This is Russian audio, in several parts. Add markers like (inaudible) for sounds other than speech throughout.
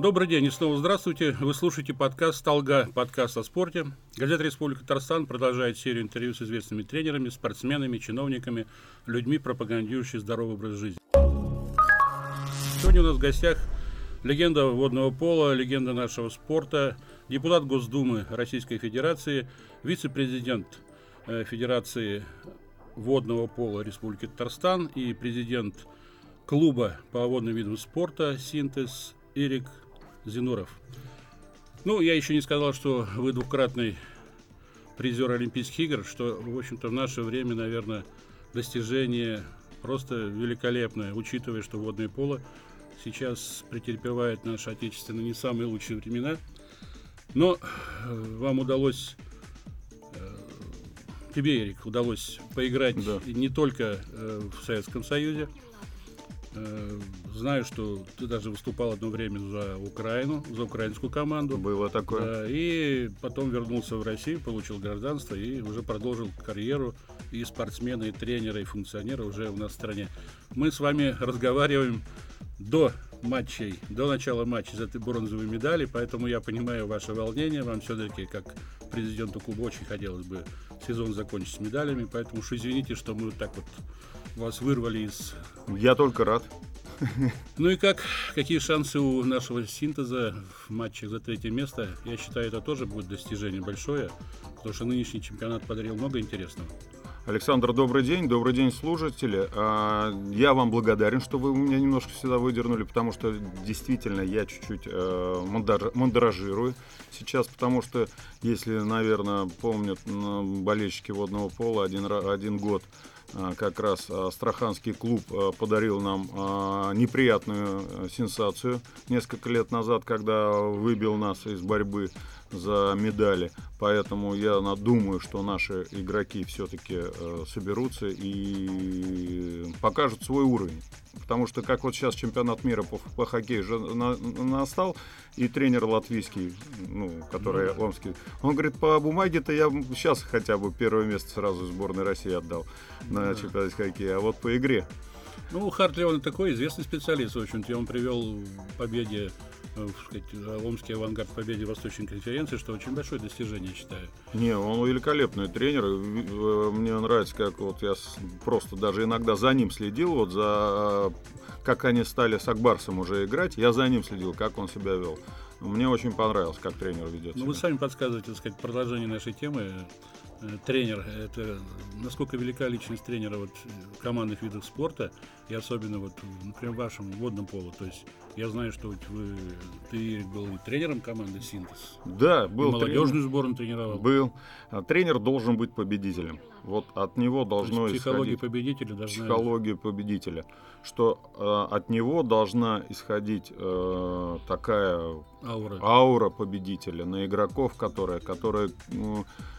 Добрый день и снова здравствуйте. Вы слушаете подкаст «Толга», подкаст о спорте. Газета «Республика Татарстан» продолжает серию интервью с известными тренерами, спортсменами, чиновниками, людьми, пропагандирующими здоровый образ жизни. Сегодня у нас в гостях легенда водного пола, легенда нашего спорта, депутат Госдумы Российской Федерации, вице-президент э, Федерации водного пола Республики Татарстан и президент клуба по водным видам спорта «Синтез» Ирик Зинуров. Ну, я еще не сказал, что вы двукратный призер Олимпийских игр, что, в общем-то, в наше время, наверное, достижение просто великолепное, учитывая, что водное поло сейчас претерпевает наши отечественные не самые лучшие времена. Но э, вам удалось, э, тебе, Эрик, удалось поиграть да. не только э, в Советском Союзе, знаю, что ты даже выступал одно время за Украину, за украинскую команду. Было такое. Да, и потом вернулся в Россию, получил гражданство и уже продолжил карьеру и спортсмена, и тренера, и функционера уже у нас в стране. Мы с вами разговариваем до матчей, до начала матча за этой бронзовые медали, поэтому я понимаю ваше волнение. Вам все-таки, как президенту клуба, очень хотелось бы сезон закончить с медалями, поэтому уж извините, что мы вот так вот вас вырвали из... Я только рад. Ну и как, какие шансы у нашего синтеза в матчах за третье место? Я считаю, это тоже будет достижение большое, потому что нынешний чемпионат подарил много интересного. Александр, добрый день, добрый день, служители. А, я вам благодарен, что вы меня немножко сюда выдернули, потому что действительно я чуть-чуть э, мандражирую сейчас, потому что, если, наверное, помнят болельщики водного пола, один, один год как раз а, Астраханский клуб а, подарил нам неприятную э, сенсацию несколько лет назад, когда выбил нас из борьбы за медали. Поэтому я думаю, что наши игроки все-таки э, соберутся и покажут свой уровень. Потому что как вот сейчас чемпионат мира по, по хоккею же на, настал, и тренер латвийский, ну, который mm омский, он говорит, по бумаге-то я сейчас хотя бы первое место сразу сборной России отдал на mm чемпионате хоккея, а вот по игре. Ну, Хартли он такой известный специалист, в общем-то, он привел в победе сказать, Омский авангард в победе Восточной конференции, что очень большое достижение, считаю. Не, он великолепный тренер. Э, мне нравится, как вот я просто даже иногда за ним следил, вот за как они стали с Акбарсом уже играть, я за ним следил, как он себя вел. Мне очень понравилось, как тренер ведет. Ну, вы сами подсказываете, так сказать, продолжение нашей темы. Э, тренер, это насколько велика личность тренера вот, в командных видах спорта, и особенно вот, например, в вашем водном полу. То есть я знаю, что вы, ты был тренером команды «Синтез». Да, был. Молодежную сборную тренировал. Был. А тренер должен быть победителем. Вот от него должно То есть психология исходить... победителя должна... Психология победителя. Что э, от него должна исходить э, такая аура. аура победителя на игроков, которая, которая ну, Э,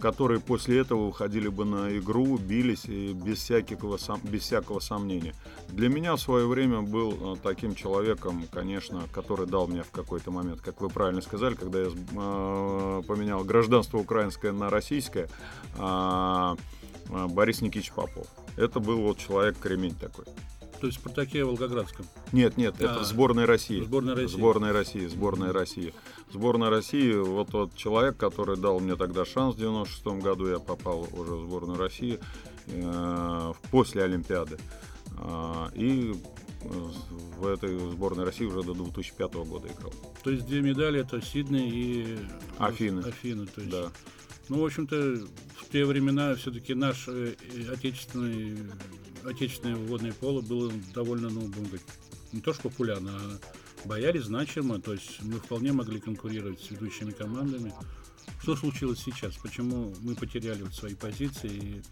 которые после этого уходили бы на игру, бились и без всякого, без всякого сомнения. Для меня в свое время был э, таким человеком, конечно, который дал мне в какой-то момент, как вы правильно сказали, когда я э, поменял гражданство украинское на российское, а, Борис Никитич Попов. Это был вот человек кремень такой. То есть в «Спартаке» Волгоградском? Нет, нет, а, это сборная России. Сборная России. Сборная России, сборная России. Сборная России, вот тот человек, который дал мне тогда шанс в 96 году, я попал уже в сборную России э, после Олимпиады. Э, и в этой сборной России уже до 2005 года играл. То есть две медали это Сидней и Афины. Афины, то есть. Да. Ну, в общем-то, в те времена все-таки наш э, отечественный отечественное водное поло было довольно, ну, будем говорить, не то что популярно, а боялись значимо, то есть мы вполне могли конкурировать с ведущими командами. Что случилось сейчас? Почему мы потеряли вот свои позиции и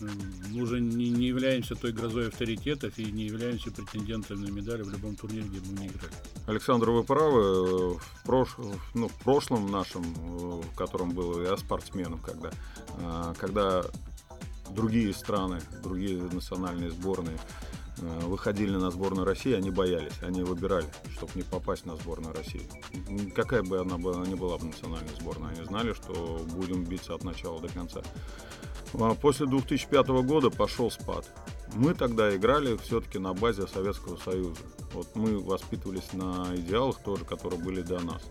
мы уже не, не являемся той грозой авторитетов и не являемся претендентами на медали в любом турнире, где бы мы не играли. Александр, вы правы. В, прош... ну, в прошлом нашем, в котором был я спортсменом, когда, а, когда другие страны, другие национальные сборные э, выходили на сборную России, они боялись, они выбирали, чтобы не попасть на сборную России. Какая бы она ни была бы национальная сборная, они знали, что будем биться от начала до конца. А после 2005 года пошел спад. Мы тогда играли все-таки на базе Советского Союза. Вот мы воспитывались на идеалах тоже, которые были до нас.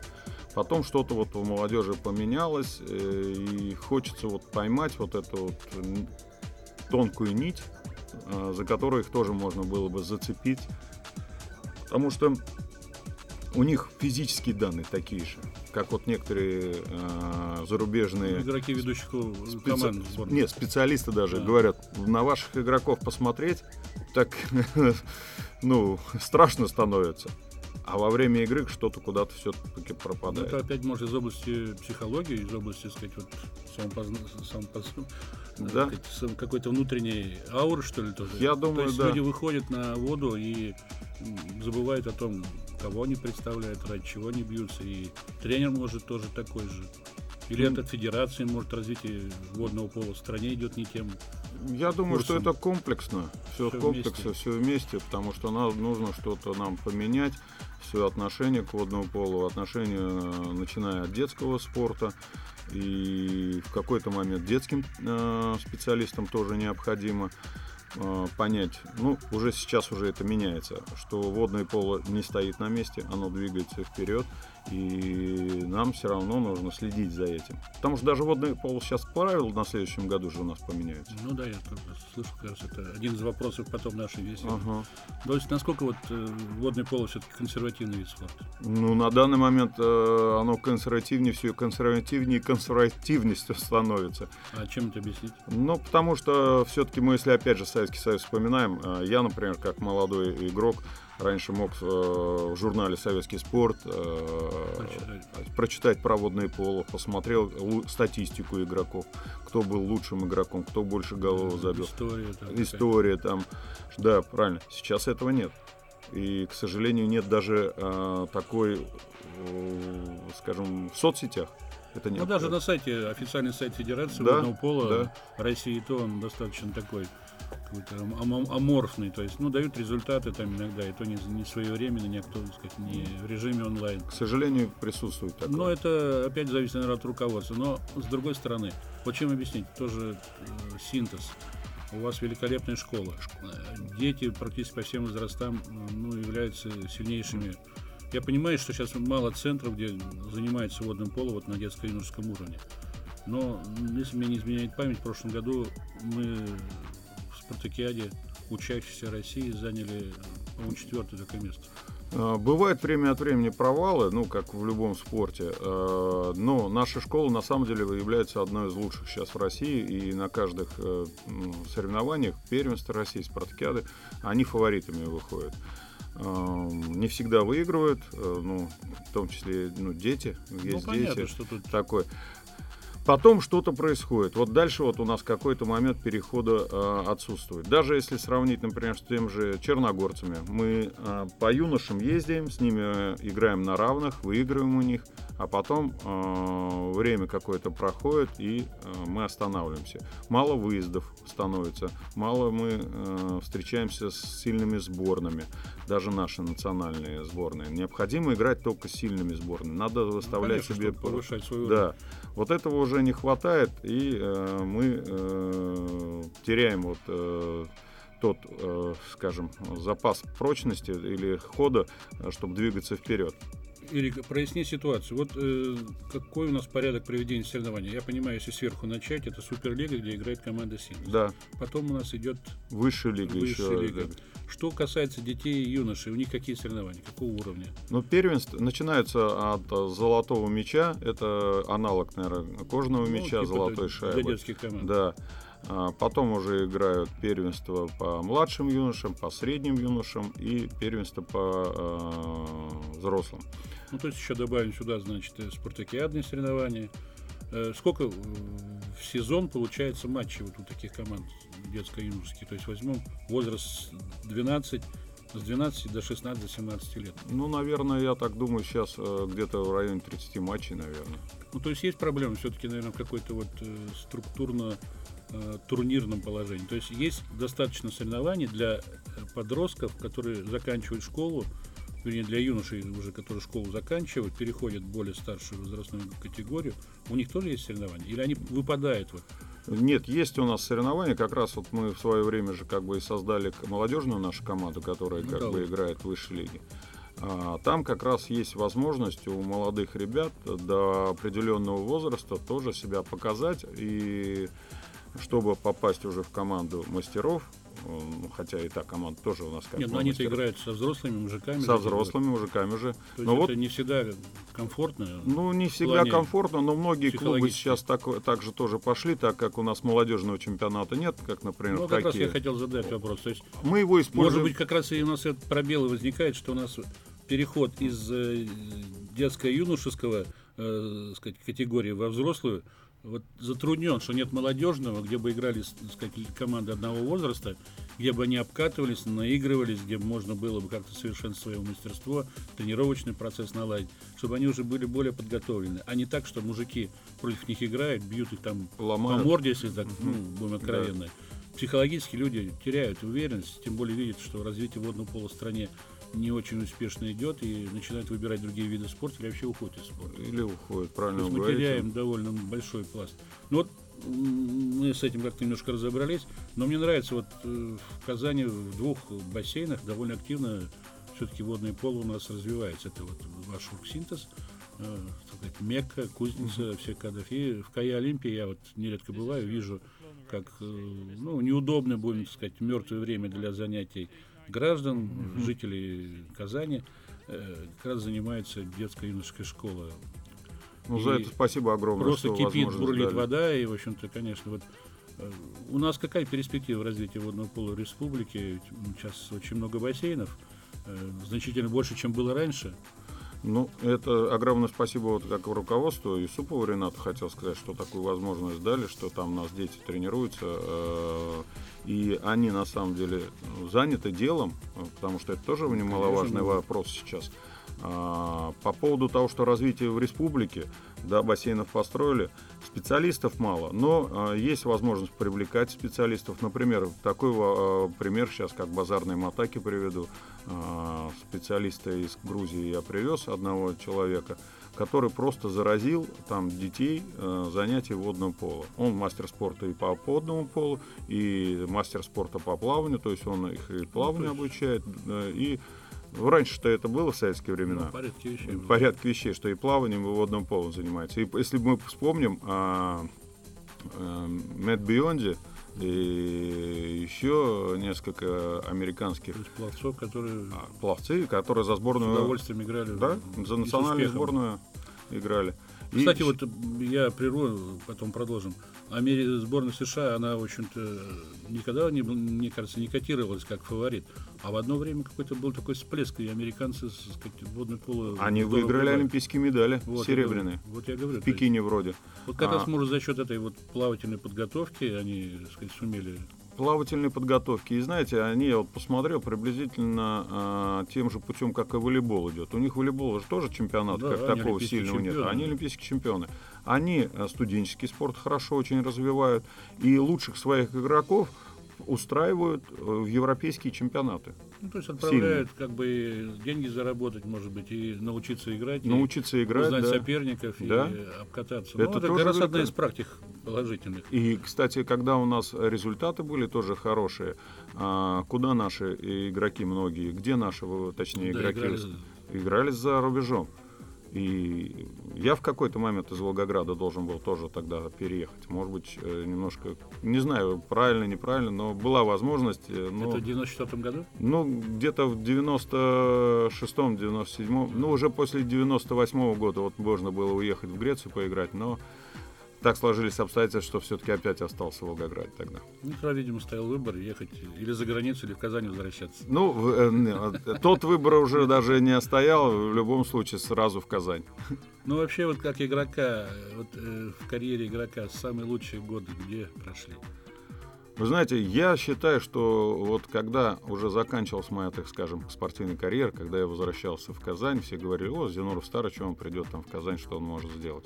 Потом что-то вот у молодежи поменялось, э, и хочется вот поймать вот эту вот тонкую нить, э, за которую их тоже можно было бы зацепить. Потому что у них физические данные такие же, как вот некоторые э, зарубежные игроки ведущих специ... команд. Нет, специалисты даже да. говорят, на ваших игроков посмотреть, так (laughs) ну страшно становится. А во время игры что-то куда-то все-таки пропадает. Это опять может из области психологии, из области, так сказать, вот самопозна... самопоз... да. какой-то внутренней ауры, что ли, тоже. Я думаю, То есть да. люди выходят на воду и забывают о том, кого они представляют, ради чего они бьются. И тренер может тоже такой же. Или mm. от федерации, может, развитие водного пола в стране идет не тем. Я думаю, курсом. что это комплексно. Все, все комплексно, вместе. все вместе, потому что нам нужно что-то нам поменять все отношение к водному полу, отношение, э, начиная от детского спорта, и в какой-то момент детским э, специалистам тоже необходимо э, понять, ну, уже сейчас уже это меняется, что водное поло не стоит на месте, оно двигается вперед, и нам все равно нужно следить за этим. Потому что даже водный пол сейчас правил на следующем году же у нас поменяется. Ну да, я слышу, как раз это один из вопросов потом нашей весны. Ага. То есть насколько вот э, водный пол все-таки консервативный вид спорта? Ну, на данный момент э, оно консервативнее, все консервативнее и консервативностью (laughs) становится. А чем это объяснить? Ну, потому что все-таки мы, если опять же Советский Союз вспоминаем, э, я, например, как молодой игрок, раньше мог э, в журнале «Советский спорт» э, прочитать. прочитать про водное поло, посмотрел статистику игроков, кто был лучшим игроком, кто больше голов забил. История. Там, История там. Да, правильно. Сейчас этого нет. И, к сожалению, нет даже э, такой, э, скажем, в соцсетях. Это не ну, даже на сайте, официальный сайт Федерации да, водного пола да. России, то он достаточно такой какой-то аморфный, то есть, ну, дают результаты там иногда, и то не, не своевременно, не, кто, сказать, не в режиме онлайн. К сожалению, присутствует такое. Но это опять зависит, наверное, от руководства. Но, с другой стороны, вот чем объяснить? Тоже э, синтез. У вас великолепная школа. Дети практически по всем возрастам ну, являются сильнейшими. Я понимаю, что сейчас мало центров, где занимаются водным полом вот на детско-юношеском уровне. Но, если мне не изменяет память, в прошлом году мы спартакиаде учащиеся России заняли, по-моему, четвертое такое место. А, бывают время от времени провалы, ну, как в любом спорте, а, но наша школа на самом деле является одной из лучших сейчас в России, и на каждых э, соревнованиях, первенства России, спартакиады, они фаворитами выходят. А, не всегда выигрывают, э, ну, в том числе ну, дети, есть ну, понятно, дети. Что тут... Такой. Потом что-то происходит. Вот дальше вот у нас какой-то момент перехода э, отсутствует. Даже если сравнить, например, с тем же черногорцами, мы э, по юношам ездим, с ними э, играем на равных, выигрываем у них, а потом э, время какое-то проходит и э, мы останавливаемся. Мало выездов становится, мало мы э, встречаемся с сильными сборными, даже наши национальные сборные. Необходимо играть только с сильными сборными. Надо выставлять ну, конечно, себе повышать свою да. Вот этого уже не хватает, и э, мы э, теряем вот э, тот, э, скажем, запас прочности или хода, э, чтобы двигаться вперед. Ирик, проясни ситуацию. Вот э, какой у нас порядок проведения соревнований? Я понимаю, если сверху начать, это Суперлига, где играет команда Синус. Да. Потом у нас идет Высшая лига. Высшая еще, лига. Да. Что касается детей и юношей, у них какие соревнования, какого уровня? Ну, первенство начинаются от золотого мяча, это аналог, наверное, кожаного ну, мяча, типа золотой шайбы. Для детских команд. Да. А потом уже играют первенство по младшим юношам, по средним юношам и первенство по э, взрослым. Ну, то есть еще добавим сюда, значит, э, спартакиадные соревнования. Э, сколько в сезон получается матчей вот у таких команд детско-юношеских? То есть возьмем возраст 12, с 12 до 16, до 17 лет. Ну, наверное, я так думаю, сейчас э, где-то в районе 30 матчей, наверное. Ну, то есть есть проблема все-таки, наверное, в какой-то вот структурно турнирном положении. То есть есть достаточно соревнований для подростков, которые заканчивают школу, вернее, для юношей, уже которые школу заканчивают, переходят в более старшую возрастную категорию, у них тоже есть соревнования? Или они выпадают? Вот? Нет, есть у нас соревнования. Как раз вот мы в свое время же как бы и создали молодежную нашу команду, которая ну, как да, бы вот. играет в высшей лиге. А, там как раз есть возможность у молодых ребят до определенного возраста тоже себя показать и чтобы попасть уже в команду мастеров, ну, хотя и та команда тоже у нас как Нет, но они-то играют со взрослыми мужиками. Со взрослыми мужиками же. То но есть вот, это не всегда комфортно? Ну, не всегда комфортно, но многие клубы сейчас так, так же тоже пошли, так как у нас молодежного чемпионата нет, как, например, ну, как раз я хотел задать вопрос. То есть, Мы его используем... Может быть, как раз и у нас этот пробел возникает, что у нас переход из э, детско-юношеского э, сказать, категории во взрослую – вот затруднен, что нет молодежного, где бы играли сказать, команды одного возраста, где бы они обкатывались, наигрывались, где бы можно было бы как-то совершенствовать свое мастерство, тренировочный процесс наладить, чтобы они уже были более подготовлены, а не так, что мужики против них играют, бьют их там Ломают. по морде, если так, ну, будем откровенны. Да. Психологически люди теряют уверенность, тем более видят, что развитие водного пола в стране не очень успешно идет и начинают выбирать другие виды спорта или вообще уходят из спорта. Или уходят, правильно То есть мы теряем довольно большой пласт. Ну вот мы с этим как-то немножко разобрались, но мне нравится вот э, в Казани в двух бассейнах довольно активно все-таки водный пол у нас развивается. Это вот ваш синтез, э, сказать, Мекка, кузница mm-hmm. всех кадров. И в Кае Олимпии я вот нередко бываю, вижу, как э, ну, неудобно, будем сказать, мертвое время для занятий граждан, mm-hmm. жителей Казани, э, как раз занимается детская юношеская школа. Ну, и за это спасибо огромное. Просто что кипит, бурлит дали. вода, и, в общем-то, конечно, вот э, у нас какая перспектива развития водного пола в республике? Сейчас очень много бассейнов, э, значительно больше, чем было раньше. Ну, это огромное спасибо вот как руководству. Юсупову Ренату хотел сказать, что такую возможность дали, что там у нас дети тренируются. Э, и они на самом деле заняты делом, потому что это тоже немаловажный вопрос сейчас. А, по поводу того, что развитие в республике, да, бассейнов построили, специалистов мало, но а, есть возможность привлекать специалистов. Например, такой а, пример сейчас, как базарные матаки приведу. А, специалиста из Грузии я привез одного человека, который просто заразил там детей а, занятий водного пола. Он мастер спорта и по водному полу, и мастер спорта по плаванию, то есть он их и плаванию ну, обучает, и ну, раньше-то это было в советские времена. Ну, порядке вещей. Порядке вещей, что и плаванием, и водным полом занимается. И если мы вспомним а, а, Мэтт Бионди, и еще несколько американских пловцов, которые а, пловцы, которые за сборную с удовольствием играли, да, за национальную сборную играли. Кстати, и... вот я прерву, потом продолжим. Амери... Сборная США, она, в общем-то, никогда, не, мне кажется, не котировалась как фаворит. А в одно время какой-то был такой всплеск, и американцы с сказать, водной поло... Они выиграли бывали. олимпийские медали, вот, серебряные. Я, вот я говорю. В Пекине есть, вроде. Вот как а... раз, может, за счет этой вот плавательной подготовки они, так сказать, сумели плавательной подготовки. И знаете, они, я вот посмотрел, приблизительно а, тем же путем, как и волейбол идет. У них волейбол же тоже чемпионат, да, как такого сильного чемпионы. нет. Они олимпийские чемпионы. Они а, студенческий спорт хорошо очень развивают. И лучших своих игроков устраивают э, в европейские чемпионаты. Ну, то есть отправляют Сильные. как бы деньги заработать, может быть, и научиться играть. Научиться и играть, узнать да. соперников да. и обкататься. Это, ну, это тоже как раз одна из практик положительных. И, кстати, когда у нас результаты были тоже хорошие, а, куда наши игроки многие, где наши, точнее, да, игроки играли... играли за рубежом. И я в какой-то момент из Волгограда должен был тоже тогда переехать. Может быть, э, немножко, не знаю, правильно, неправильно, но была возможность. Э, но, Это в 94 году? Ну, где-то в 96-м, 97-м, ну, уже после 98 -го года вот можно было уехать в Грецию поиграть, но так сложились обстоятельства, что все-таки опять остался в Волгограде тогда. Ну, видимо, стоял выбор ехать или за границу, или в Казань возвращаться. Ну, э, тот выбор уже даже не стоял, в любом случае сразу в Казань. Ну, вообще, вот как игрока, вот э, в карьере игрока самые лучшие годы где прошли? Вы знаете, я считаю, что вот когда уже заканчивалась моя, так скажем, спортивная карьера, когда я возвращался в Казань, все говорили, о, Зинуров старый, что он придет там в Казань, что он может сделать.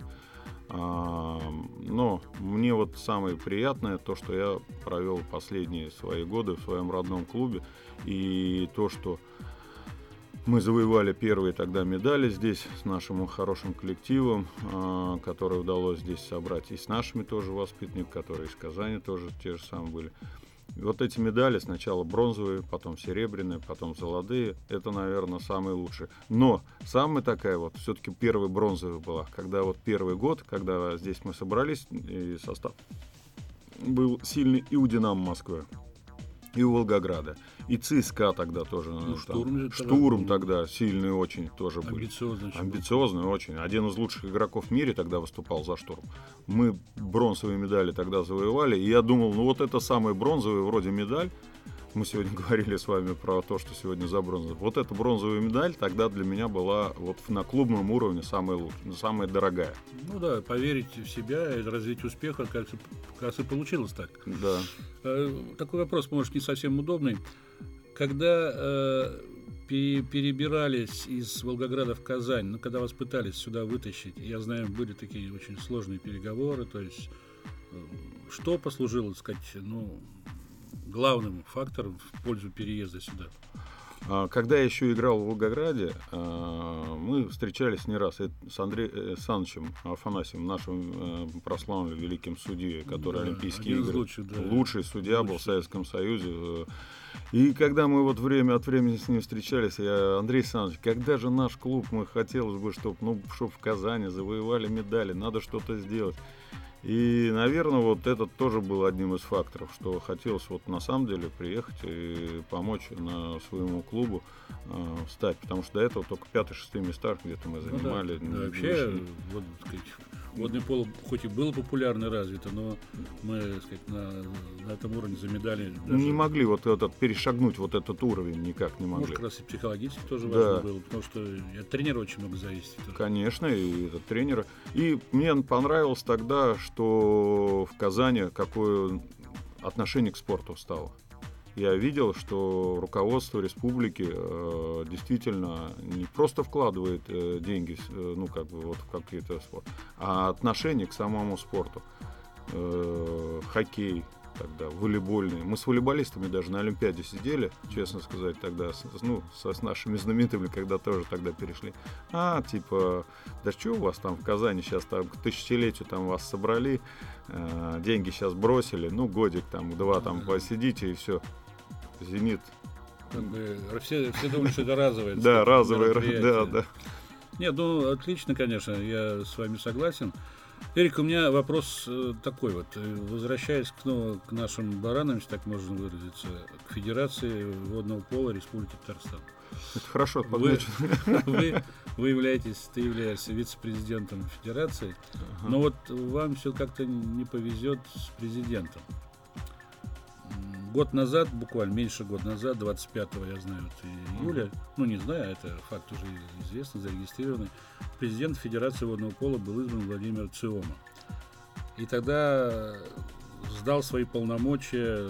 Но мне вот самое приятное то, что я провел последние свои годы в своем родном клубе. И то, что Мы завоевали первые тогда медали здесь с нашим хорошим коллективом, а, который удалось здесь собрать. И с нашими тоже воспитанниками, которые из Казани тоже те же самые были. Вот эти медали сначала бронзовые, потом серебряные, потом золотые. Это, наверное, самые лучшие. Но самая такая вот, все-таки первая бронзовая была, когда вот первый год, когда здесь мы собрались, и состав был сильный и у «Динамо» Москвы, и у Волгограда. И ЦСКА тогда тоже. Ну, там, штурм, штурм тогда, тогда сильный очень тоже был. Амбициозный. Амбициозный очень. Один из лучших игроков в мире тогда выступал за штурм. Мы бронзовые медали тогда завоевали. И я думал, ну вот это самая бронзовая вроде медаль. Мы сегодня (laughs) говорили с вами про то, что сегодня за бронзу. Вот эта бронзовая медаль тогда для меня была вот на клубном уровне самая лучшая, самая дорогая. Ну да, поверить в себя и развить успех, кажется, как раз и получилось так. Да. Э, такой вопрос, может, не совсем удобный. Когда э, перебирались из Волгограда в Казань, ну, когда вас пытались сюда вытащить, я знаю, были такие очень сложные переговоры, то есть э, что послужило, так сказать, ну, главным фактором в пользу переезда сюда? А, когда я еще играл в Волгограде, а, мы встречались не раз с Андреем э, Санычем Афанасьевым, нашим э, прославленным великим судьей, который да, Олимпийские игры, лучших, да. лучший судья Лучший. был в Советском Союзе. И когда мы вот время от времени с ним встречались, я, Андрей Александрович, когда же наш клуб, мы хотелось бы, чтобы ну, чтоб в Казани завоевали медали, надо что-то сделать. И, наверное, вот это тоже был одним из факторов, что хотелось вот на самом деле приехать и помочь на своему клубу э, встать, потому что до этого только пятый-шестые места где-то мы занимали. Ну, да. Да, вообще, вот, сказать, Водное поло хоть и было популярно и развито, но мы, сказать, на, на этом уровне за медали даже... Не могли вот этот, перешагнуть вот этот уровень никак не могли. Может, как раз и психологически тоже да. важно было, потому что от тренера очень много зависит. Тоже. Конечно, и от тренера. И мне понравилось тогда, что в Казани какое отношение к спорту стало я видел, что руководство республики э, действительно не просто вкладывает э, деньги, э, ну как бы вот в какие-то спорт, а отношение к самому спорту. Э, хоккей, тогда волейбольный. Мы с волейболистами даже на Олимпиаде сидели, честно сказать, тогда, с, ну, со, с нашими знаменитыми, когда тоже тогда перешли. А, типа, да что у вас там в Казани сейчас там к тысячелетию там вас собрали, э, деньги сейчас бросили, ну, годик там, два там посидите и все. Зенит. Как бы, все, все думают, что это разовое. Да, разовое, да, да. Нет, ну отлично, конечно, я с вами согласен. Эрик, у меня вопрос э, такой вот. Возвращаясь к, ну, к нашим баранам, если так можно выразиться, к Федерации водного пола Республики Татарстан. Это хорошо вы, (laughs) вы, вы являетесь, ты являешься вице-президентом Федерации, ага. но вот вам все как-то не повезет с президентом. Год назад, буквально меньше года назад, 25 я знаю, вот, июля, ну не знаю, это факт уже известный, зарегистрированный, президент Федерации водного пола был избран Владимир Циома. И тогда сдал свои полномочия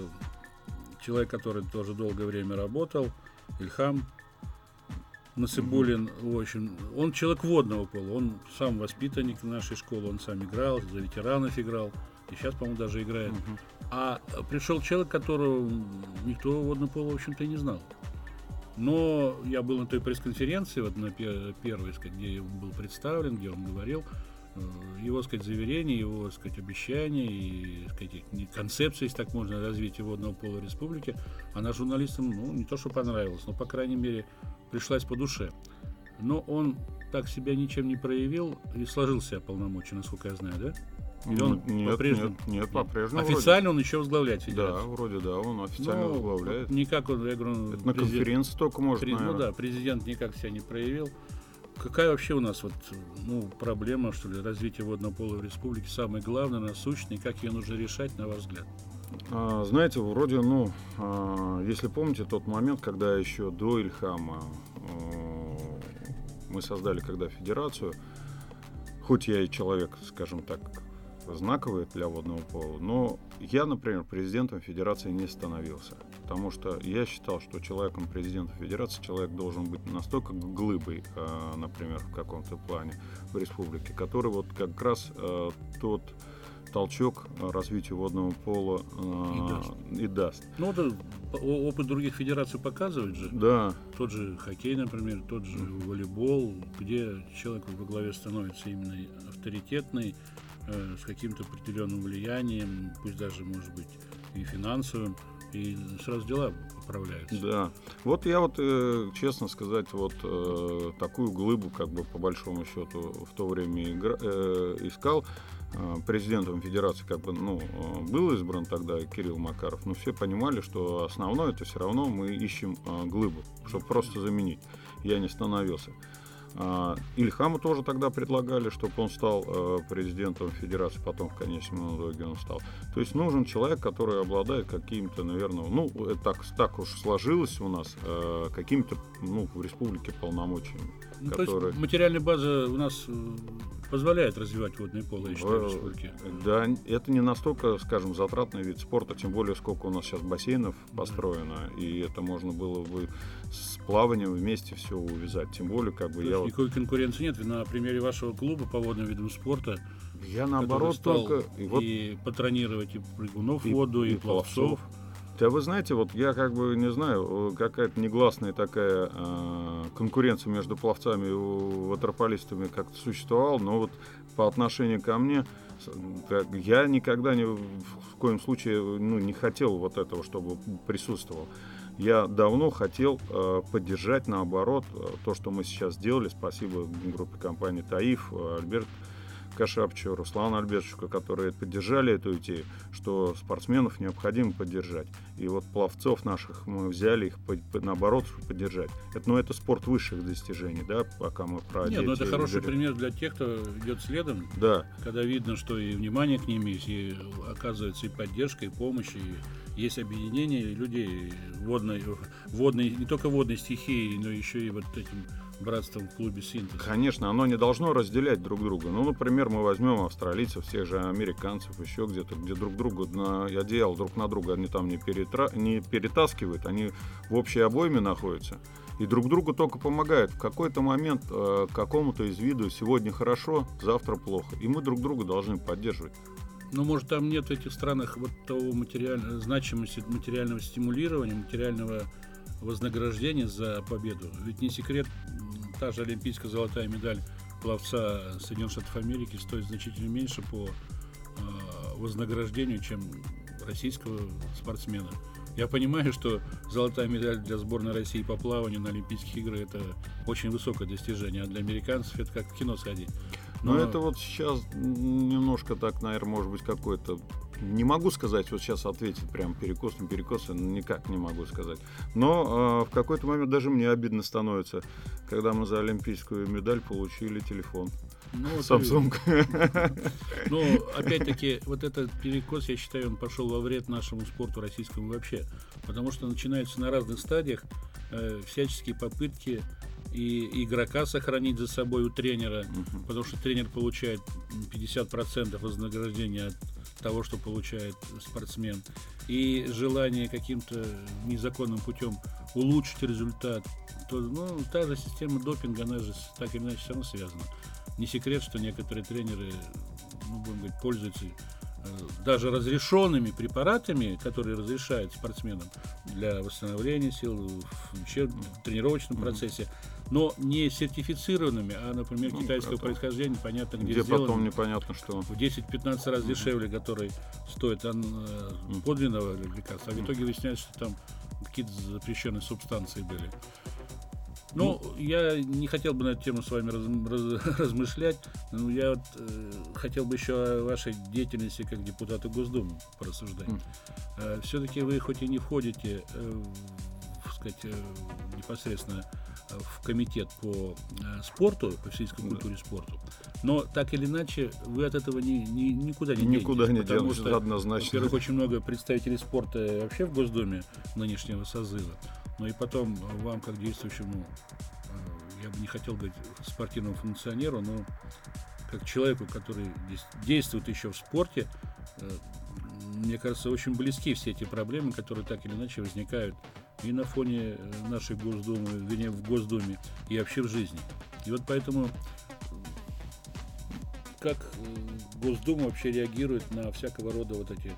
человек, который тоже долгое время работал, Ильхам Насыбулин, в общем, он человек водного пола, он сам воспитанник нашей школы, он сам играл, за ветеранов играл, и сейчас, по-моему, даже играет. Uh-huh. А пришел человек, которого никто водного пола, в общем-то, не знал. Но я был на той пресс-конференции, вот на первой, где он был представлен, где он говорил, э, его, сказать, заверения, его, сказать, обещания и, сказать, концепции, если так можно, развития водного пола республики, она журналистам, ну, не то, что понравилась, но, по крайней мере, пришлась по душе. Но он так себя ничем не проявил и сложил себя полномочия, насколько я знаю, да? Или он нет, по-прежнему? Нет, нет, по-прежнему. Официально вроде. он еще возглавляет федерацию? Да, вроде да, он официально ну, возглавляет. Никак он, я говорю, Это на конференции только может, през... Ну да, президент никак себя не проявил. Какая вообще у нас вот, ну, проблема, что ли, развития водного пола в республике? Самое главное, насущное, как ее нужно решать, на ваш взгляд? А, знаете, вроде, ну, а, если помните тот момент, когда еще до Ильхама а, мы создали когда федерацию, хоть я и человек, скажем так, знаковые для водного пола. Но я, например, президентом Федерации не становился, потому что я считал, что человеком президента Федерации человек должен быть настолько глыбой, э, например, в каком-то плане в республике, который вот как раз э, тот толчок развитию водного пола И даст. и даст. Ну, это опыт других федераций показывает же. Да, Тот же хоккей, например, тот же волейбол, где человек во главе становится именно авторитетный, э, с каким-то определенным влиянием, пусть даже, может быть, и финансовым, и сразу дела поправляются. Да. Вот я вот, э, честно сказать, вот э, такую глыбу, как бы по большому счету, в то время искал. Президентом Федерации как бы, ну, был избран тогда Кирилл Макаров, но все понимали, что основное это все равно мы ищем глыбу, чтобы просто заменить. Я не становился. А, Ильхаму тоже тогда предлагали, чтобы он стал э, президентом Федерации, потом в конечном итоге он стал. То есть нужен человек, который обладает каким-то, наверное, ну, так, так уж сложилось у нас, э, какими-то, ну, в республике полномочиями. Ну, то которые- есть материальная база у нас э, позволяет развивать водное поло, я считаю, в республике. Да, это не настолько, скажем, затратный вид спорта, тем более сколько у нас сейчас бассейнов построено, и это можно было бы с плаванием вместе все увязать. Тем более, как бы То я вот, никакой конкуренции нет. На примере вашего клуба по водным видам спорта я наоборот стал только и вот и патронировать и прыгунов в воду, и, и пловцов. Да вы знаете, вот я как бы не знаю, э, какая-то негласная такая э, конкуренция между пловцами и ватерполистами как-то существовала, но вот по отношению ко мне как- я никогда не, в коем случае ну, не хотел вот этого, чтобы присутствовал. Я давно хотел э, поддержать, наоборот, э, то, что мы сейчас сделали. Спасибо группе компании «Таиф», э, Альберт Кашапчу, Руслану Альбертовичу, которые поддержали эту идею, что спортсменов необходимо поддержать. И вот пловцов наших мы взяли их, наоборот, поддержать. Это, ну, это спорт высших достижений, да, пока мы про Нет, ну это хороший говорим. пример для тех, кто идет следом, Да, когда видно, что и внимание к ним есть, и оказывается и поддержка, и помощь, и есть объединение людей водной, водной, не только водной стихии, но еще и вот этим братством в клубе Синтез. Конечно, оно не должно разделять друг друга. Ну, например, мы возьмем австралийцев, тех же американцев, еще где-то, где друг другу на одеял друг на друга они там не, перетра... не перетаскивают, они в общей обойме находятся. И друг другу только помогают. В какой-то момент э, какому-то из виду сегодня хорошо, завтра плохо. И мы друг друга должны поддерживать. Ну, может, там нет в этих странах вот того материального, значимости материального стимулирования, материального вознаграждения за победу. Ведь не секрет, та же олимпийская золотая медаль пловца Соединенных Штатов Америки стоит значительно меньше по э, вознаграждению, чем российского спортсмена. Я понимаю, что золотая медаль для сборной России по плаванию на Олимпийских играх это очень высокое достижение, а для американцев это как в кино сходить. Но, это вот сейчас немножко так, наверное, может быть, какой-то... Не могу сказать, вот сейчас ответить прям перекос, не перекос, никак не могу сказать. Но э, в какой-то момент даже мне обидно становится, когда мы за олимпийскую медаль получили телефон. Ну, Samsung. Ну, опять-таки, вот этот перекос, я считаю, он пошел во вред нашему спорту российскому вообще. Потому что начинаются на разных стадиях э, всяческие попытки и игрока сохранить за собой у тренера, Мгм. потому что тренер получает м, 50% вознаграждения от того, что получает спортсмен, и желание каким-то незаконным путем улучшить результат, то ну, та же система допинга, она же так или иначе все равно связана. Не секрет, что некоторые тренеры, ну, будем говорить, пользуются э, даже разрешенными препаратами, которые разрешают спортсменам для восстановления сил в тренировочном Мгм. процессе, но не сертифицированными, а, например, Ну, китайского как-то. происхождения, понятно, где, Где сделаны потом непонятно что. в 10-15 раз Мгм. дешевле, который стоит ан- э, Мгм. подлинного лекарства, а в итоге выясняется, что там какие-то запрещенные субстанции были. Ну, я не хотел бы на эту тему с вами раз- раз- (laughs) размышлять, но я вот, э, хотел бы еще о вашей деятельности как депутата Госдумы порассуждать. Мгм. Все-таки вы хоть и не входите э, сказать, э, непосредственно э, в комитет по э, спорту, по физической Да. культуре спорту, но так или иначе вы от этого ни- ни- никуда не Никуда денетесь, не потому делось, что, однозначно. во-первых, очень много представителей спорта вообще в Госдуме нынешнего созыва. Но и потом вам, как действующему, я бы не хотел говорить спортивному функционеру, но как человеку, который действует еще в спорте, мне кажется, очень близки все эти проблемы, которые так или иначе возникают и на фоне э, нашей Госдумы, вернее, в Госдуме, и вообще в жизни. И вот поэтому, как э, Госдума вообще реагирует на всякого рода вот эти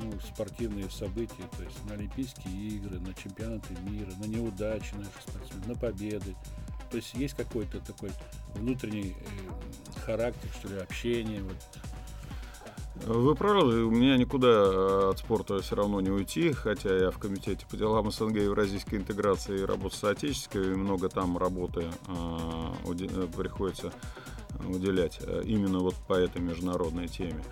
ну, спортивные события, то есть на Олимпийские игры, на чемпионаты мира, на неудачи наших спортсменов, на победы. То есть есть какой-то такой внутренний э, характер, что ли, общение. Вот. Вы правы, у меня никуда э, от спорта все равно не уйти, хотя я в комитете по делам СНГ и евразийской интеграции работаю с отечественной, и много там работы э, приходится уделять именно вот по этой международной теме.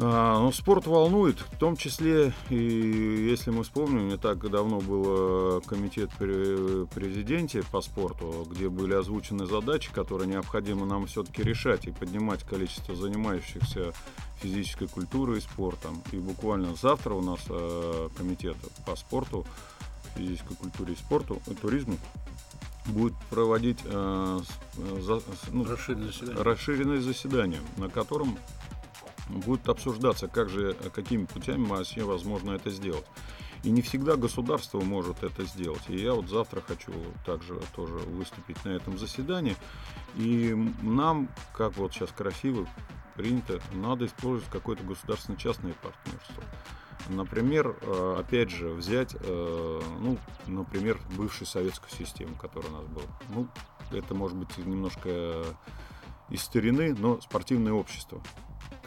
А, ну, спорт волнует, в том числе, и если мы вспомним, не так давно был комитет при президенте по спорту, где были озвучены задачи, которые необходимо нам все-таки решать и поднимать количество занимающихся физической культурой и спортом. И буквально завтра у нас э, комитет по спорту, физической культуре и спорту, и туризму будет проводить э, за, ну, расширенное, заседание. расширенное заседание, на котором будет обсуждаться, как же, какими путями вообще возможно это сделать. И не всегда государство может это сделать. И я вот завтра хочу также тоже выступить на этом заседании. И нам, как вот сейчас красиво принято, надо использовать какое-то государственно-частное партнерство. Например, э, опять же, взять, э, ну, например, бывшую советскую систему, которая у нас была. Ну, это может быть немножко из старины, но спортивное общество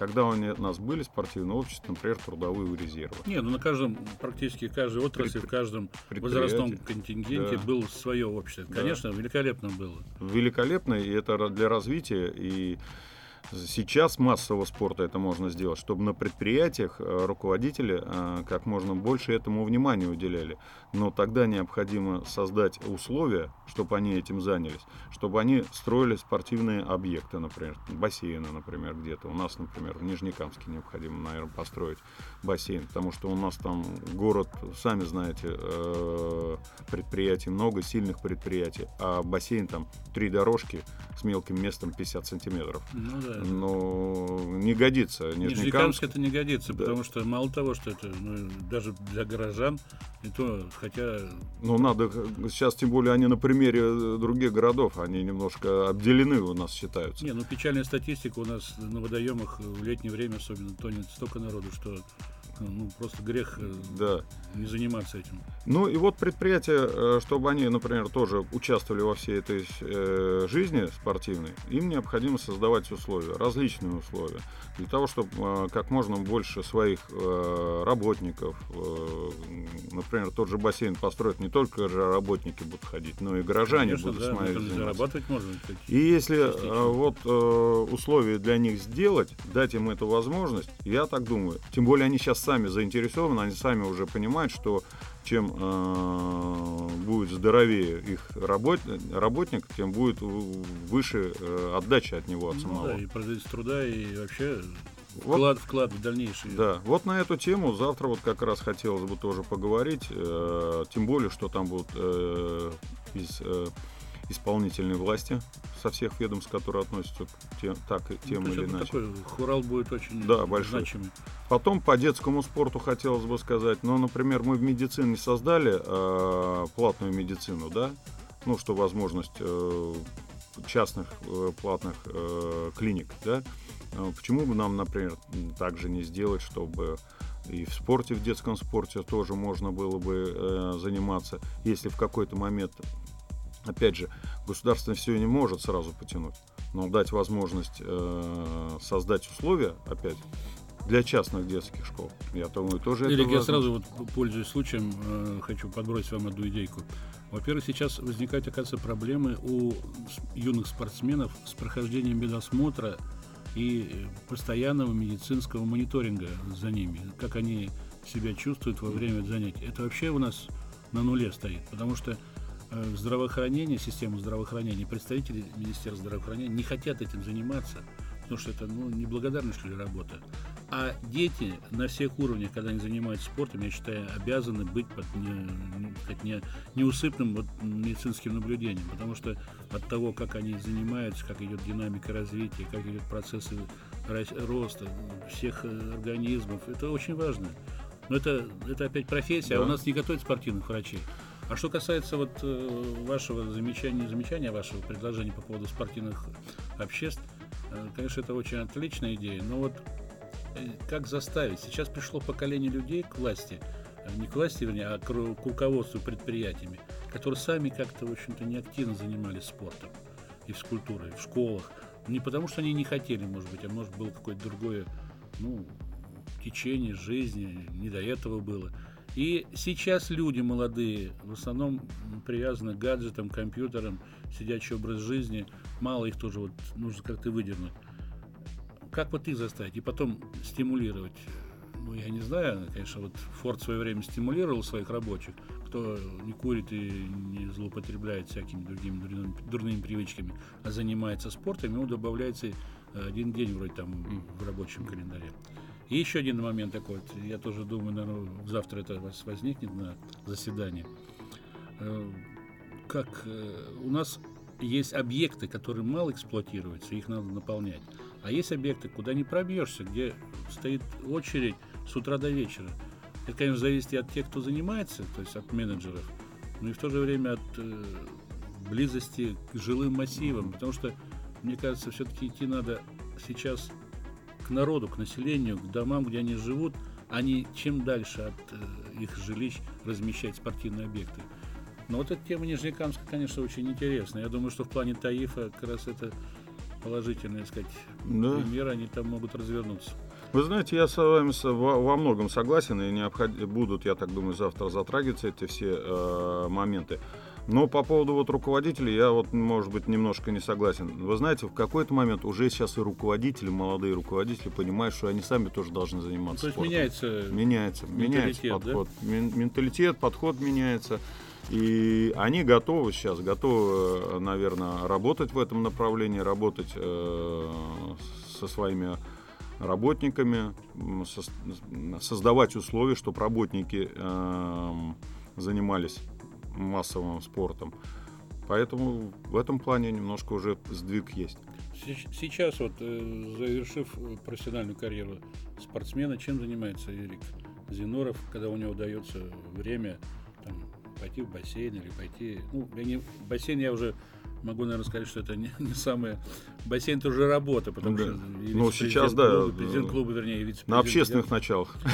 когда у нас были спортивные общества, например, трудовые резервы. Не, ну на каждом, практически каждой отрасли, Предпри... в каждом возрастном контингенте да. было свое общество. Конечно, да. великолепно было. Великолепно, и это для развития, и Сейчас массового спорта это можно сделать, чтобы на предприятиях э, руководители э, как можно больше этому внимания уделяли. Но тогда необходимо создать условия, чтобы они этим занялись, чтобы они строили спортивные объекты, например, бассейны, например, где-то. У нас, например, в Нижнекамске необходимо, наверное, построить бассейн, потому что у нас там город, сами знаете, э, предприятий много, сильных предприятий, а бассейн там три дорожки с мелким местом 50 сантиметров. Ну, да, но не годится. Нижнекамск, Нижнекамск это не годится, да. потому что мало того, что это ну, даже для горожан, и то, хотя... Ну, надо, сейчас тем более они на примере других городов, они немножко обделены у нас считаются. Не, ну печальная статистика у нас на водоемах в летнее время особенно тонет столько народу, что ну, просто грех э, да. не заниматься этим. Ну и вот предприятия, э, чтобы они, например, тоже участвовали во всей этой э, жизни спортивной, им необходимо создавать условия, различные условия, для того, чтобы э, как можно больше своих э, работников, э, например, тот же бассейн построить, не только же работники будут ходить, но и горожане Конечно, будут да, смотреть. Зарабатывать можно. И если э, вот э, условия для них сделать, дать им эту возможность, я так думаю, тем более они сейчас сами заинтересованы, они сами уже понимают, что чем э, будет здоровее их работ, работник, тем будет выше э, отдача от него от ну, самого. Да, и производительность труда, и вообще вот, вклад, вклад в дальнейшее. Да, вот на эту тему завтра вот как раз хотелось бы тоже поговорить, э, тем более, что там будут э, из э, исполнительной власти со всех ведомств, которые относятся к тем, так, тем ну, или иначе. Такой хурал будет очень да, большой. значимый. Потом по детскому спорту хотелось бы сказать, ну, например, мы в медицине создали э, платную медицину, да, ну, что возможность э, частных э, платных э, клиник, да, э, почему бы нам, например, также не сделать, чтобы и в спорте, в детском спорте тоже можно было бы э, заниматься, если в какой-то момент Опять же, государство все не может сразу потянуть, но дать возможность э, создать условия, опять, для частных детских школ. Я думаю, тоже Эрик, это я сразу, вот, пользуясь случаем, э, хочу подбросить вам одну идейку. Во-первых, сейчас возникают, оказывается, проблемы у юных спортсменов с прохождением медосмотра и постоянного медицинского мониторинга за ними. Как они себя чувствуют во время занятий. Это вообще у нас на нуле стоит, потому что Э, здравоохранения, систему здравоохранения, представители Министерства здравоохранения не хотят этим заниматься, потому что это ну, неблагодарная что ли работа. А дети на всех уровнях, когда они занимаются спортом, я считаю, обязаны быть под не, как не, неусыпным вот, медицинским наблюдением, потому что от того, как они занимаются, как идет динамика развития, как идет процессы роста всех э, организмов, это очень важно. Но это, это опять профессия, да. а у нас не готовят спортивных врачей. А что касается вот э, вашего замечания, замечания вашего предложения по поводу спортивных обществ, конечно, это очень отличная идея, но вот э, как заставить? Сейчас пришло поколение людей к власти, э, не к власти, вернее, а к руководству предприятиями, которые сами как-то, в общем-то, не активно занимались спортом и физкультурой в школах. Не потому, что они не хотели, может быть, а может было какое-то другое, ну, течение жизни, не до этого было. И сейчас люди молодые, в основном привязаны к гаджетам, компьютерам, сидячий образ жизни, мало их тоже вот нужно как-то выдернуть. Как вот их заставить? И потом стимулировать? Ну, я не знаю, конечно, вот Форд в свое время стимулировал своих рабочих, кто не курит и не злоупотребляет всякими другими дурными, дурными привычками, а занимается спортом, ему добавляется один день вроде там в рабочем календаре. И еще один момент такой, я тоже думаю, наверное, завтра это возникнет на заседании. Э, как э, у нас есть объекты, которые мало эксплуатируются, их надо наполнять. А есть объекты, куда не пробьешься, где стоит очередь с утра до вечера. Это, конечно, зависит и от тех, кто занимается, то есть от менеджеров, но и в то же время от э, близости к жилым массивам, потому что, мне кажется, все-таки идти надо сейчас народу, к населению, к домам, где они живут, а не чем дальше от э, их жилищ размещать спортивные объекты. Но вот эта тема Нижнекамска, конечно, очень интересная. Я думаю, что в плане Таифа как раз это положительный, так сказать, да. пример, они там могут развернуться. Вы знаете, я с вами во, во многом согласен, и необход... будут, я так думаю, завтра затрагиваться эти все э, моменты. Но по поводу вот руководителей я вот, может быть, немножко не согласен. Вы знаете, в какой-то момент уже сейчас и руководители, молодые руководители понимают, что они сами тоже должны заниматься То есть спортом. меняется Меняется, меняется подход. Да? Менталитет, подход меняется. И они готовы сейчас, готовы, наверное, работать в этом направлении, работать э, со своими работниками, со, создавать условия, чтобы работники э, занимались массовым спортом. Поэтому в этом плане немножко уже сдвиг есть. Сейчас вот, э, завершив профессиональную карьеру спортсмена, чем занимается Эрик Зиноров, когда у него дается время там, пойти в бассейн или пойти... Ну, я не, бассейн я уже могу, наверное, сказать, что это не, (laughs) не самое... Бассейн это уже работа, потому да. что... Ну, сейчас, да. Клуба, президент клуба, вернее, вице На общественных началах. (laughs)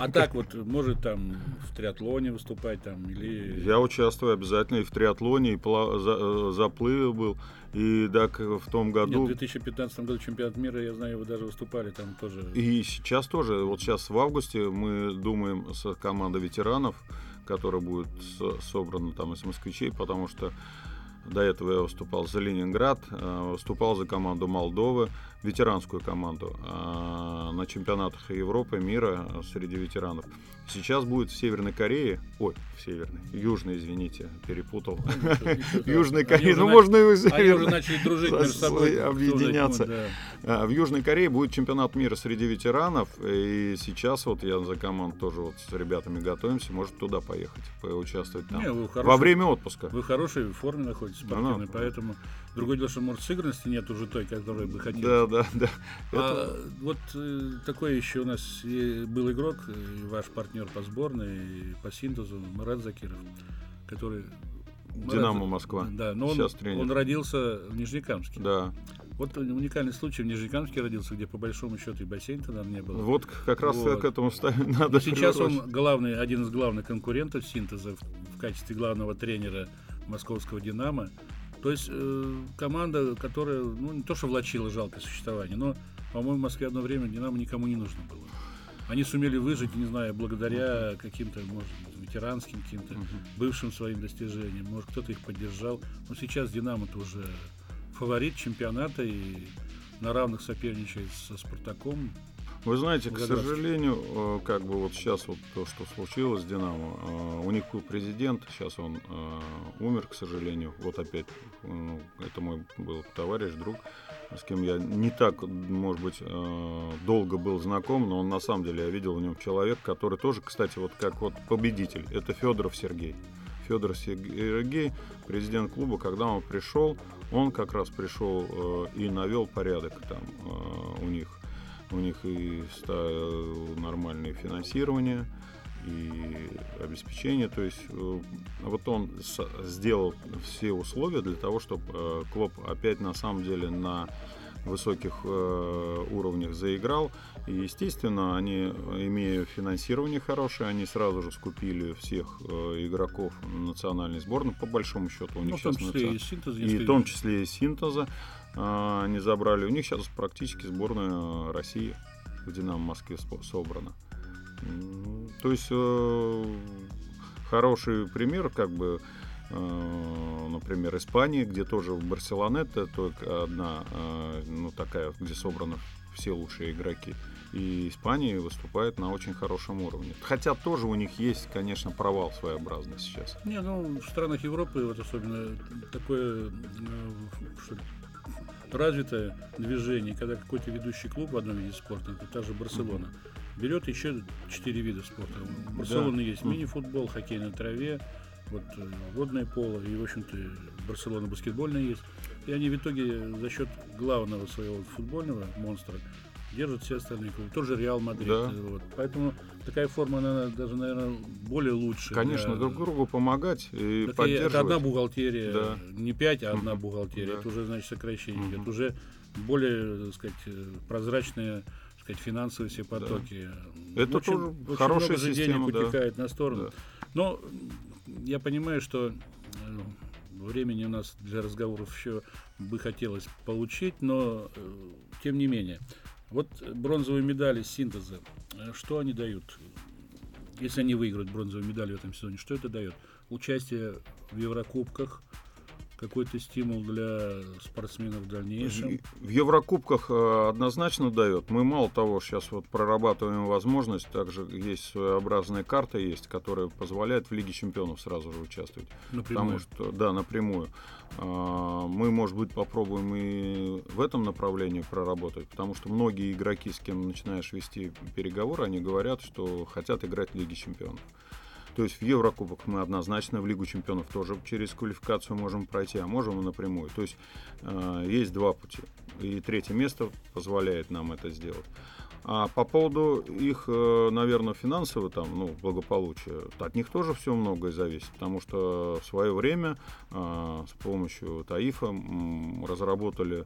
А так вот, может там в триатлоне выступать там или... Я участвую обязательно и в триатлоне, и э, заплывы был. И так в том году... Нет, в 2015 году чемпионат мира, я знаю, вы даже выступали там тоже. И сейчас тоже. Вот сейчас в августе мы думаем с командой ветеранов, которая будет собрана там из москвичей, потому что до этого я выступал за Ленинград, э, выступал за команду Молдовы, ветеранскую команду э, на чемпионатах Европы, мира среди ветеранов. Сейчас будет в Северной Корее, ой, в Северной, Южной, извините, перепутал. Южной Корее, ну можно и Они уже начали дружить между собой. Объединяться. А, в Южной Корее будет чемпионат мира среди ветеранов, и сейчас вот я за команду тоже вот с ребятами готовимся, может туда поехать, поучаствовать там. Во время отпуска. Вы в хорошей форме находитесь спортивной, поэтому другое дело, что может сыгранности нет уже той, которой бы хотелось. Да, да, да. А вот э, такой еще у нас был игрок, ваш партнер по сборной, по синтезу Марат Закиров, который... Динамо Москва. Да, но он, он родился в Нижнекамске. Да. Вот уникальный случай в Нижнекамске родился, где по большому счету и бассейн тогда не было. Вот как раз вот. к этому надо. Сейчас он главный, один из главных конкурентов синтеза в, в качестве главного тренера московского Динамо. То есть э, команда, которая, ну не то что влачила жалкое существование, но, по-моему, в Москве одно время Динамо никому не нужно было они сумели выжить, не знаю, благодаря каким-то, может ветеранским каким-то бывшим своим достижениям. Может, кто-то их поддержал. Но сейчас Динамо-то уже фаворит чемпионата и на равных соперничает со Спартаком. Вы знаете, к сожалению, э, как бы вот сейчас вот то, что случилось с Динамо, э, у них был президент, сейчас он э, умер, к сожалению. Вот опять, ну, это мой был товарищ, друг с кем я не так, может быть, долго был знаком, но он на самом деле я видел в нем человек, который тоже, кстати, вот как вот победитель. Это Федоров Сергей. Федор Сергей, президент клуба, когда он пришел, он как раз пришел э, и навел порядок там э, у них. У них и нормальное финансирование, и обеспечение. То есть э, вот он сделал все условия для того, чтобы э, клуб опять на самом деле на высоких э, уровнях заиграл. И, естественно, они, имея финансирование хорошее, они сразу же скупили всех э, игроков национальной сборной, по большому счету. У них ну, в том числе и синтеза. И в том числе и синтеза э, они забрали. У них сейчас практически сборная России в «Динамо» Москве собрана. То есть э, хороший пример, как бы, э, например, Испании, где тоже в Барселонете только одна, э, ну такая, где собраны все лучшие игроки. И Испания выступает на очень хорошем уровне. Хотя тоже у них есть, конечно, провал своеобразный сейчас. Не, ну в странах Европы вот особенно такое что развитое движение, когда какой-то ведущий клуб в одном виде спорта, это та же Барселона, берет еще четыре вида спорта. У Барселоны да. есть мини-футбол, хоккей на траве, вот э, водное поло и, в общем-то, Барселона баскетбольная есть. И они в итоге за счет главного своего футбольного монстра держат все остальные клубы. Тоже Реал Мадрид. Да. Вот. Поэтому такая форма, она даже, наверное, более лучше. Конечно, для... друг другу помогать и так поддерживать. Это одна бухгалтерия, да. не пять, а одна бухгалтерия. Да. Это уже, значит, сокращение. Угу. Это уже более, так сказать, прозрачная сказать, финансовые все потоки. Да. Это общем, тоже очень хорошая много система, денег утекает да. на сторону. Да. Но я понимаю, что э, времени у нас для разговоров еще бы хотелось получить, но э, тем не менее. Вот бронзовые медали синтеза, э, что они дают? Если они выиграют бронзовую медаль в этом сезоне, что это дает? Участие в Еврокубках – какой-то стимул для спортсменов в дальнейшем? В Еврокубках э, однозначно дает. Мы мало того, сейчас вот прорабатываем возможность, также есть своеобразная карта есть, которая позволяет в Лиге чемпионов сразу же участвовать. Напрямую? Потому что, да, напрямую. А, мы, может быть, попробуем и в этом направлении проработать, потому что многие игроки, с кем начинаешь вести переговоры, они говорят, что хотят играть в Лиге чемпионов. То есть в Еврокубок мы однозначно в Лигу чемпионов тоже через квалификацию можем пройти, а можем и напрямую. То есть э, есть два пути. И третье место позволяет нам это сделать. А по поводу их, э, наверное, финансового там, ну, благополучия, от них тоже все многое зависит, потому что в свое время э, с помощью ТАИФа разработали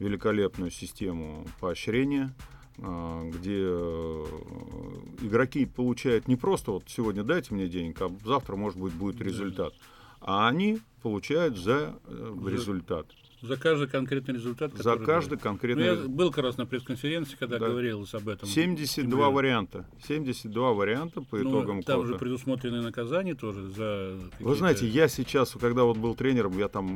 великолепную систему поощрения, где э, игроки получают не просто вот сегодня дайте мне денег, а завтра, может быть, будет результат, а они получают за э, результат. За каждый конкретный результат. За каждый дает. конкретный. Ну, я был как раз на пресс-конференции, когда да. говорилось об этом. 72 Тебе... варианта. 72 варианта по ну, итогам Там же предусмотрены наказания тоже за. Вы знаете, я сейчас, когда вот был тренером, я там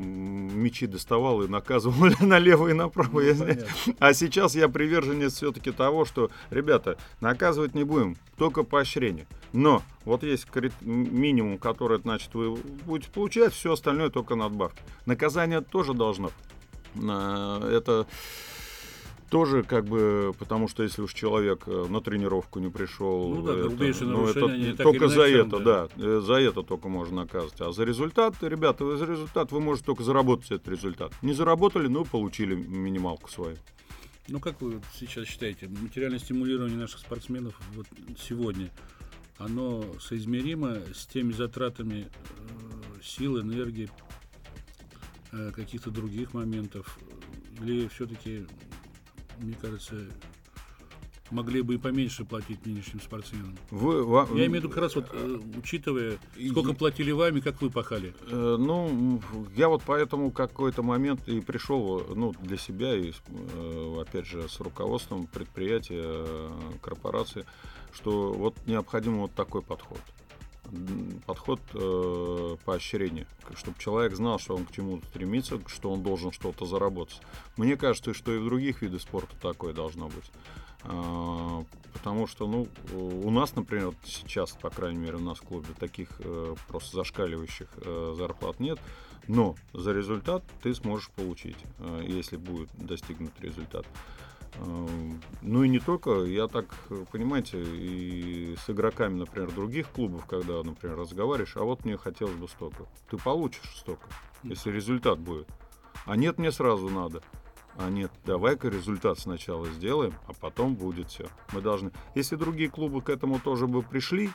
мячи доставал и наказывал (laughs) налево и направо. Ну, я, а сейчас я приверженец все-таки того, что, ребята, наказывать не будем, только поощрение. Но вот есть минимум, который, значит, вы будете получать, все остальное только надбавки. Наказание тоже должно. Это тоже как бы, потому что если уж человек э, на тренировку не пришел, ну, да, это, ну, это только за это, да. да, э, за это только можно наказывать. А за результат, ребята, вы за результат вы можете только заработать этот результат. Не заработали, ну получили минималку свою. Ну как вы сейчас считаете, материальное стимулирование наших спортсменов вот сегодня оно соизмеримо с теми затратами э, сил, энергии, э, каких-то других моментов? Или все-таки, мне кажется, могли бы и поменьше платить нынешним спортсменам. Вы, ва, Я имею в виду как раз вот, э, учитывая, сколько платили вами, как вы пахали. Э, ну, я вот поэтому какой-то момент и пришел, ну, для себя и, э, опять же, с руководством предприятия, э, корпорации, что вот необходим вот такой подход подход э, поощрения, чтобы человек знал, что он к чему стремится, что он должен что-то заработать. Мне кажется, что и в других видах спорта такое должно быть. А, потому что, ну, у нас, например, сейчас, по крайней мере, у нас в клубе таких э, просто зашкаливающих э, зарплат нет. Но за результат ты сможешь получить, э, если будет достигнут результат. Ну и не только, я так, понимаете, и с игроками, например, других клубов, когда, например, разговариваешь, а вот мне хотелось бы столько. Ты получишь столько, если результат будет. А нет, мне сразу надо. А нет, давай-ка результат сначала сделаем, а потом будет все. Мы должны. Если другие клубы к этому тоже бы пришли,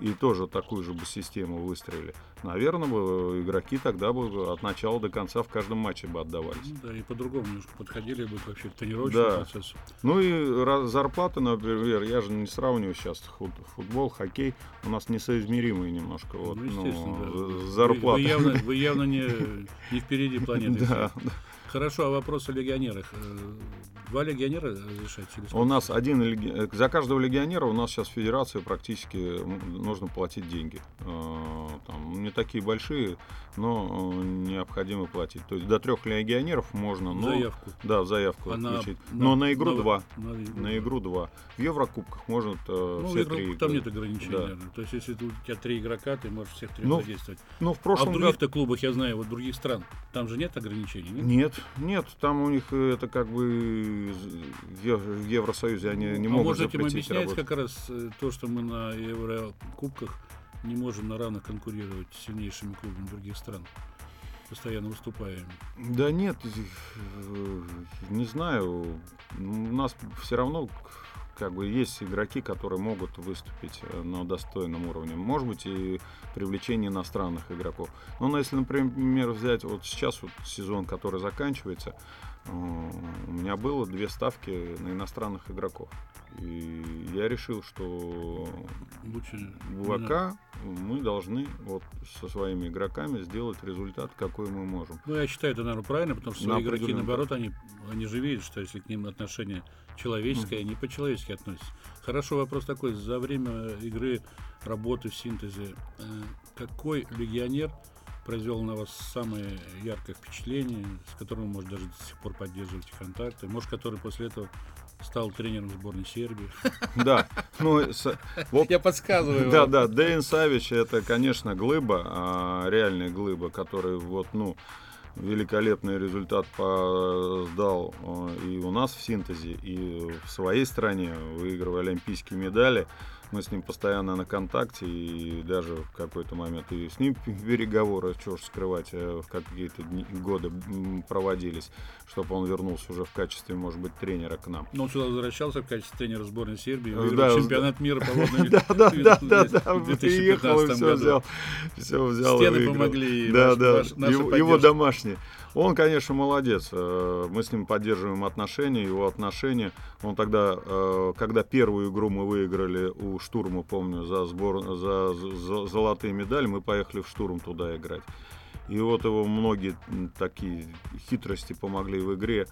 и тоже такую же бы систему выстроили, наверное, бы игроки тогда бы от начала до конца в каждом матче бы отдавались. Ну, да, и по-другому немножко подходили бы вообще к тренировочному да. процессу. Ну и зарплаты, например, я же не сравниваю сейчас футбол, хоккей, у нас несоизмеримые немножко. Вот, ну, ну, да. Зарплаты. Вы, вы, явно, (laughs) вы явно не, не впереди планеты. Да, да. Хорошо, а вопрос о легионерах. Э, два легионера разрешать? У нас один э, за каждого легионера у нас сейчас в федерации практически нужно платить деньги. Э, там, не такие большие, но необходимо платить. То есть до трех легионеров можно, но заявку. Да, заявку а включить. На, но на игру на, два. На, игру, на игру два. В Еврокубках можно ну, все игру, три. Там нет ограничений, да. наверное. То есть если у тебя три игрока, ты можешь всех трех ну, задействовать. Ну, в прошлом а в других-то клубах, я знаю, вот других стран, там же нет ограничений? Нет, нет нет, там у них э, это как бы в Евросоюзе они не а могут может этим объяснять работать. как раз э, то, что мы на Еврокубках не можем на равных конкурировать с сильнейшими клубами других стран постоянно выступаем? Да нет, э, не знаю. У нас все равно как бы есть игроки, которые могут выступить э, на достойном уровне. Может быть и привлечение иностранных игроков. Но ну, если, например, взять вот сейчас вот сезон, который заканчивается, э, у меня было две ставки на иностранных игроков. И я решил, что Лучше, ВК мы должны вот со своими игроками сделать результат, какой мы можем. Ну, я считаю, это, наверное, правильно, потому что на игроки, наоборот, они, они же видят, что если к ним отношение человеческое, mm. они по-человечески относятся. Хорошо, вопрос такой. За время игры, работы в синтезе, э, какой легионер произвел на вас самое яркое впечатление, с которым, может, даже до сих пор поддерживаете контакты, может, который после этого стал тренером сборной Сербии. (laughs) Да, ну, вот, я подсказываю. Да, да, Дэйн Савич это, конечно, глыба, а, реальная глыба, который вот, ну, великолепный результат сдал а, и у нас в синтезе, и в своей стране, выигрывая олимпийские медали мы с ним постоянно на контакте, и даже в какой-то момент и с ним переговоры, что ж скрывать, э, в какие-то годы проводились, чтобы он вернулся уже в качестве, может быть, тренера к нам. Но он сюда возвращался в качестве тренера сборной Сербии, выиграл да, чемпионат да. мира по водным (laughs) Да, да, да, да, да, приехал и все взял, все взял Стены помогли, да, да, его домашние. Он, конечно, молодец. Э, мы с ним поддерживаем отношения, его отношения. Он тогда, э, когда первую игру мы выиграли у Штурма, помню, за, сбор, за, золотые медали, мы поехали в Штурм туда играть. И вот его многие такие хитрости помогли в игре.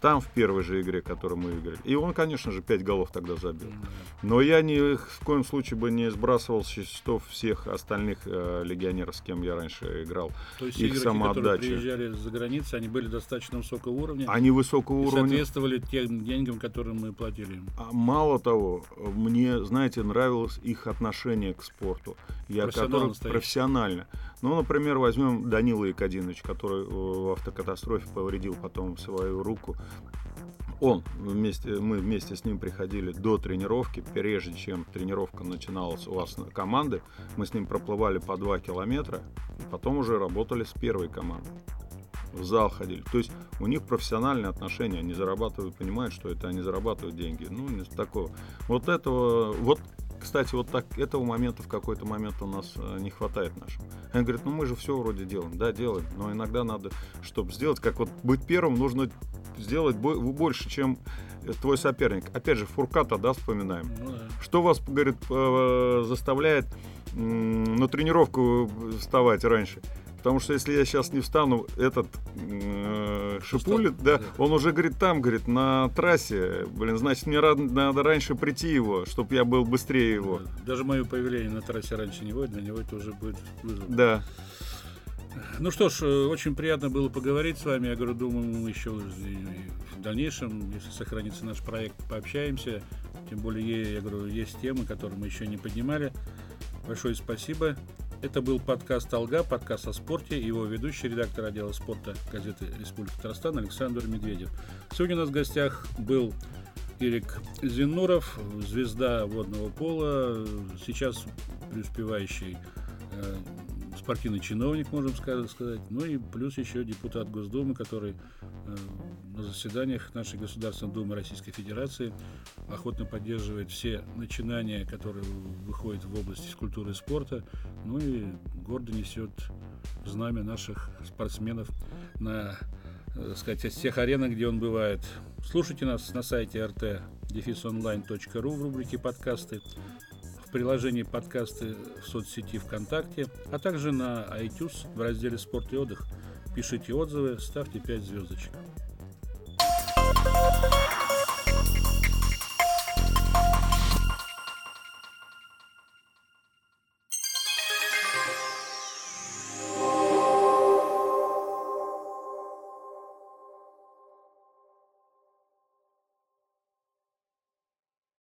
Там, в первой же игре, которую мы играли. И он, конечно же, 5 голов тогда забил. Но я ни в коем случае бы не сбрасывал с счетов всех остальных э, легионеров, с кем я раньше играл. То есть их игроки, самоотдача. которые приезжали за границу, они были достаточно высокого уровня? Они высокого уровня. соответствовали тем деньгам, которые мы платили им? А мало того, мне, знаете, нравилось их отношение к спорту. Я который профессионально. Ну, например, возьмем Данила Якодинович, который в автокатастрофе повредил потом свою руку. Он вместе, мы вместе с ним приходили до тренировки, прежде чем тренировка начиналась у вас команды, мы с ним проплывали по 2 километра, потом уже работали с первой командой в зал ходили. То есть у них профессиональные отношения, они зарабатывают, понимают, что это они зарабатывают деньги. Ну, не такого. Вот этого, вот кстати, вот так этого момента в какой-то момент у нас э, не хватает нашим. Они говорят, ну мы же все вроде делаем. Да, делаем, но иногда надо, чтобы сделать, как вот быть первым, нужно сделать больше, чем твой соперник. Опять же, Фурката, да, вспоминаем. Ну, да. Что вас, говорит, э, заставляет на тренировку вставать раньше? Потому что если я сейчас не встану, этот э, Шипулит, да, да, он уже говорит там, говорит, на трассе, блин, значит, мне надо раньше прийти его, чтобы я был быстрее его. Даже мое появление на трассе раньше него, для него это уже будет вызов. Да. Ну что ж, э, очень приятно было поговорить с вами. Я говорю, думаю, мы еще в дальнейшем, если сохранится наш проект, пообщаемся. Тем более, я говорю, есть темы, которые мы еще не поднимали. Большое спасибо. Это был подкаст «Алга», подкаст о спорте, его ведущий, редактор отдела спорта газеты «Республика Татарстан» Александр Медведев. Сегодня у нас в гостях был Ирик Зинуров, звезда водного пола, сейчас преуспевающий э, партийный чиновник, можем сказать. Ну и плюс еще депутат Госдумы, который э, на заседаниях нашей Государственной Думы Российской Федерации охотно поддерживает все начинания, которые выходят в области физкультуры и спорта. Ну и гордо несет знамя наших спортсменов на так сказать, всех аренах, где он бывает. Слушайте нас на сайте rt-online.ru в рубрике «Подкасты», в приложении «Подкасты» в соцсети ВКонтакте, а также на iTunes в разделе «Спорт и отдых». Пишите отзывы, ставьте 5 звездочек.